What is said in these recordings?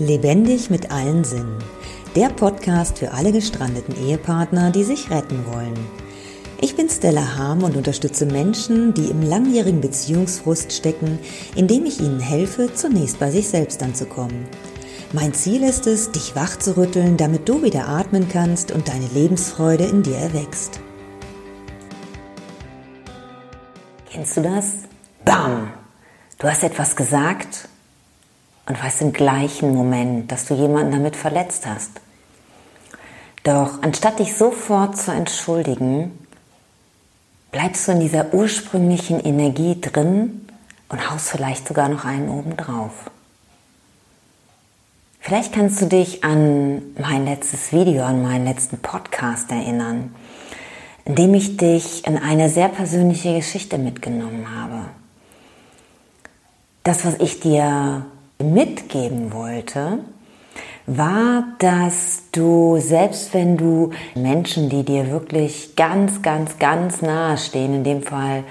Lebendig mit allen Sinnen. Der Podcast für alle gestrandeten Ehepartner, die sich retten wollen. Ich bin Stella Harm und unterstütze Menschen, die im langjährigen Beziehungsfrust stecken, indem ich ihnen helfe, zunächst bei sich selbst anzukommen. Mein Ziel ist es, dich wach zu rütteln, damit du wieder atmen kannst und deine Lebensfreude in dir erwächst. Kennst du das? Bam! Du hast etwas gesagt und weißt im gleichen Moment, dass du jemanden damit verletzt hast. Doch anstatt dich sofort zu entschuldigen, bleibst du in dieser ursprünglichen Energie drin und haust vielleicht sogar noch einen oben drauf. Vielleicht kannst du dich an mein letztes Video, an meinen letzten Podcast erinnern, in dem ich dich in eine sehr persönliche Geschichte mitgenommen habe. Das, was ich dir mitgeben wollte, war, dass du, selbst wenn du Menschen, die dir wirklich ganz, ganz, ganz nahe stehen, in dem Fall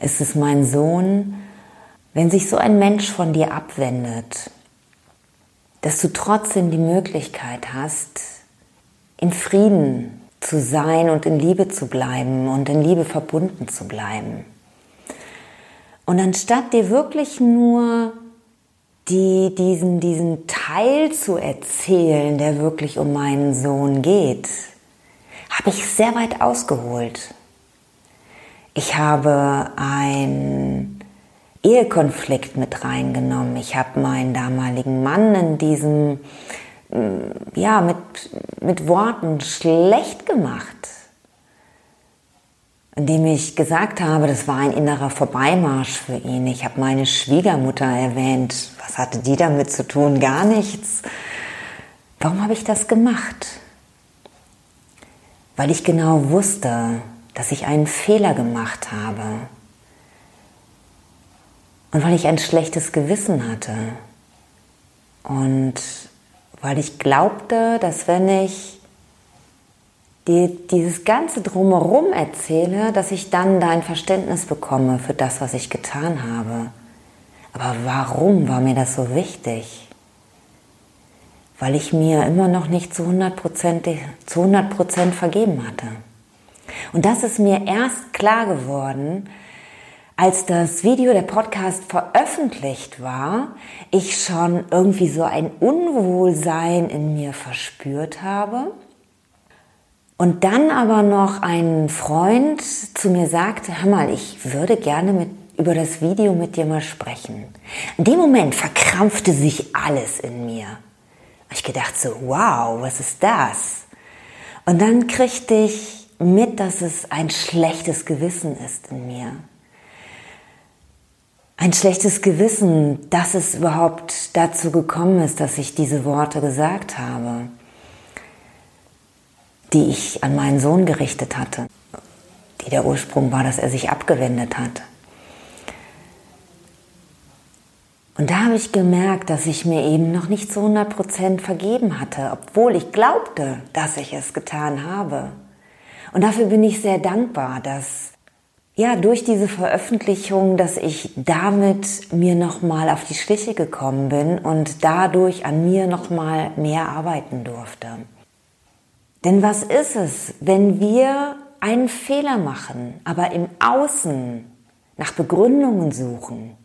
ist es mein Sohn, wenn sich so ein Mensch von dir abwendet, dass du trotzdem die Möglichkeit hast, in Frieden zu sein und in Liebe zu bleiben und in Liebe verbunden zu bleiben. Und anstatt dir wirklich nur die, diesen, diesen Teil zu erzählen, der wirklich um meinen Sohn geht, habe ich sehr weit ausgeholt. Ich habe einen Ehekonflikt mit reingenommen. Ich habe meinen damaligen Mann in diesem, mm, ja, mit, mit Worten schlecht gemacht indem ich gesagt habe, das war ein innerer Vorbeimarsch für ihn. Ich habe meine Schwiegermutter erwähnt. Was hatte die damit zu tun? Gar nichts. Warum habe ich das gemacht? Weil ich genau wusste, dass ich einen Fehler gemacht habe. Und weil ich ein schlechtes Gewissen hatte. Und weil ich glaubte, dass wenn ich dir dieses ganze drumherum erzähle, dass ich dann dein Verständnis bekomme für das, was ich getan habe. Aber warum war mir das so wichtig? Weil ich mir immer noch nicht zu 100%, zu 100 vergeben hatte. Und das ist mir erst klar geworden, als das Video, der Podcast veröffentlicht war, ich schon irgendwie so ein Unwohlsein in mir verspürt habe und dann aber noch ein Freund zu mir sagte, hör mal, ich würde gerne mit, über das Video mit dir mal sprechen. In dem Moment verkrampfte sich alles in mir. Ich gedacht so, wow, was ist das? Und dann kriegte ich mit, dass es ein schlechtes Gewissen ist in mir. Ein schlechtes Gewissen, dass es überhaupt dazu gekommen ist, dass ich diese Worte gesagt habe die ich an meinen Sohn gerichtet hatte, die der Ursprung war, dass er sich abgewendet hat. Und da habe ich gemerkt, dass ich mir eben noch nicht zu 100% vergeben hatte, obwohl ich glaubte, dass ich es getan habe. Und dafür bin ich sehr dankbar, dass ja durch diese Veröffentlichung, dass ich damit mir nochmal auf die Schliche gekommen bin und dadurch an mir nochmal mehr arbeiten durfte. Denn was ist es, wenn wir einen Fehler machen, aber im Außen nach Begründungen suchen?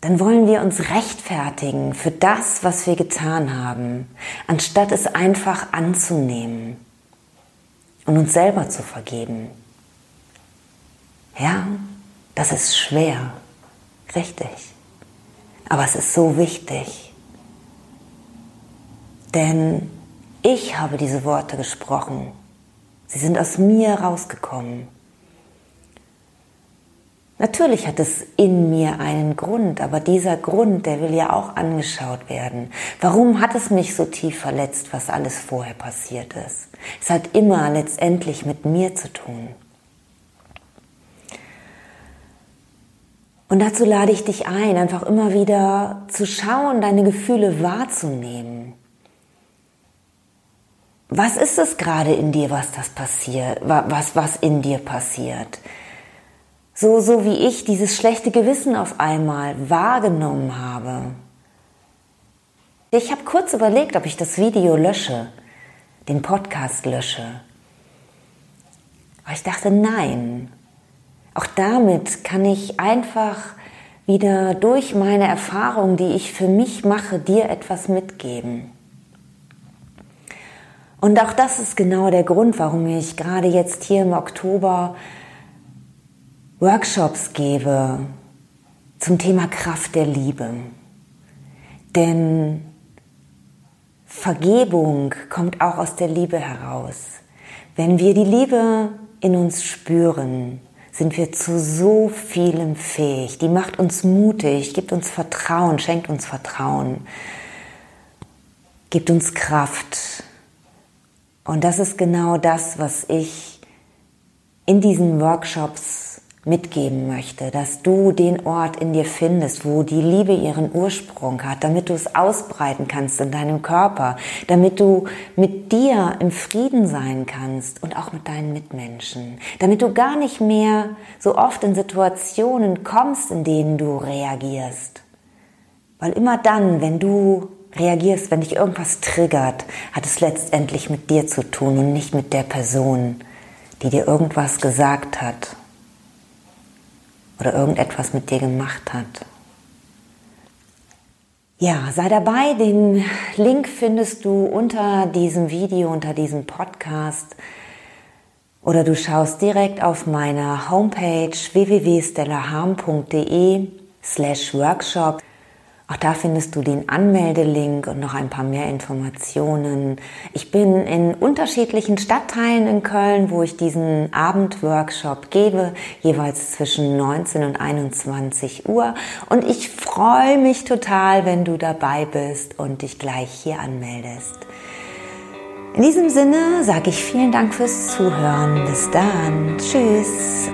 Dann wollen wir uns rechtfertigen für das, was wir getan haben, anstatt es einfach anzunehmen und uns selber zu vergeben. Ja, das ist schwer, richtig. Aber es ist so wichtig. Denn ich habe diese Worte gesprochen. Sie sind aus mir rausgekommen. Natürlich hat es in mir einen Grund, aber dieser Grund, der will ja auch angeschaut werden. Warum hat es mich so tief verletzt, was alles vorher passiert ist? Es hat immer letztendlich mit mir zu tun. Und dazu lade ich dich ein, einfach immer wieder zu schauen, deine Gefühle wahrzunehmen was ist es gerade in dir, was das passiert, was, was in dir passiert? So, so wie ich dieses schlechte Gewissen auf einmal wahrgenommen habe, Ich habe kurz überlegt, ob ich das Video lösche, den Podcast lösche. Aber ich dachte, nein. Auch damit kann ich einfach wieder durch meine Erfahrung, die ich für mich mache, dir etwas mitgeben. Und auch das ist genau der Grund, warum ich gerade jetzt hier im Oktober Workshops gebe zum Thema Kraft der Liebe. Denn Vergebung kommt auch aus der Liebe heraus. Wenn wir die Liebe in uns spüren, sind wir zu so vielem fähig. Die macht uns mutig, gibt uns Vertrauen, schenkt uns Vertrauen, gibt uns Kraft. Und das ist genau das, was ich in diesen Workshops mitgeben möchte, dass du den Ort in dir findest, wo die Liebe ihren Ursprung hat, damit du es ausbreiten kannst in deinem Körper, damit du mit dir im Frieden sein kannst und auch mit deinen Mitmenschen, damit du gar nicht mehr so oft in Situationen kommst, in denen du reagierst. Weil immer dann, wenn du reagierst, wenn dich irgendwas triggert, hat es letztendlich mit dir zu tun und nicht mit der Person, die dir irgendwas gesagt hat oder irgendetwas mit dir gemacht hat. Ja, sei dabei. Den Link findest du unter diesem Video, unter diesem Podcast. Oder du schaust direkt auf meiner Homepage www.stellaharm.de slash workshop. Auch da findest du den Anmeldelink und noch ein paar mehr Informationen. Ich bin in unterschiedlichen Stadtteilen in Köln, wo ich diesen Abendworkshop gebe, jeweils zwischen 19 und 21 Uhr. Und ich freue mich total, wenn du dabei bist und dich gleich hier anmeldest. In diesem Sinne sage ich vielen Dank fürs Zuhören. Bis dann. Tschüss.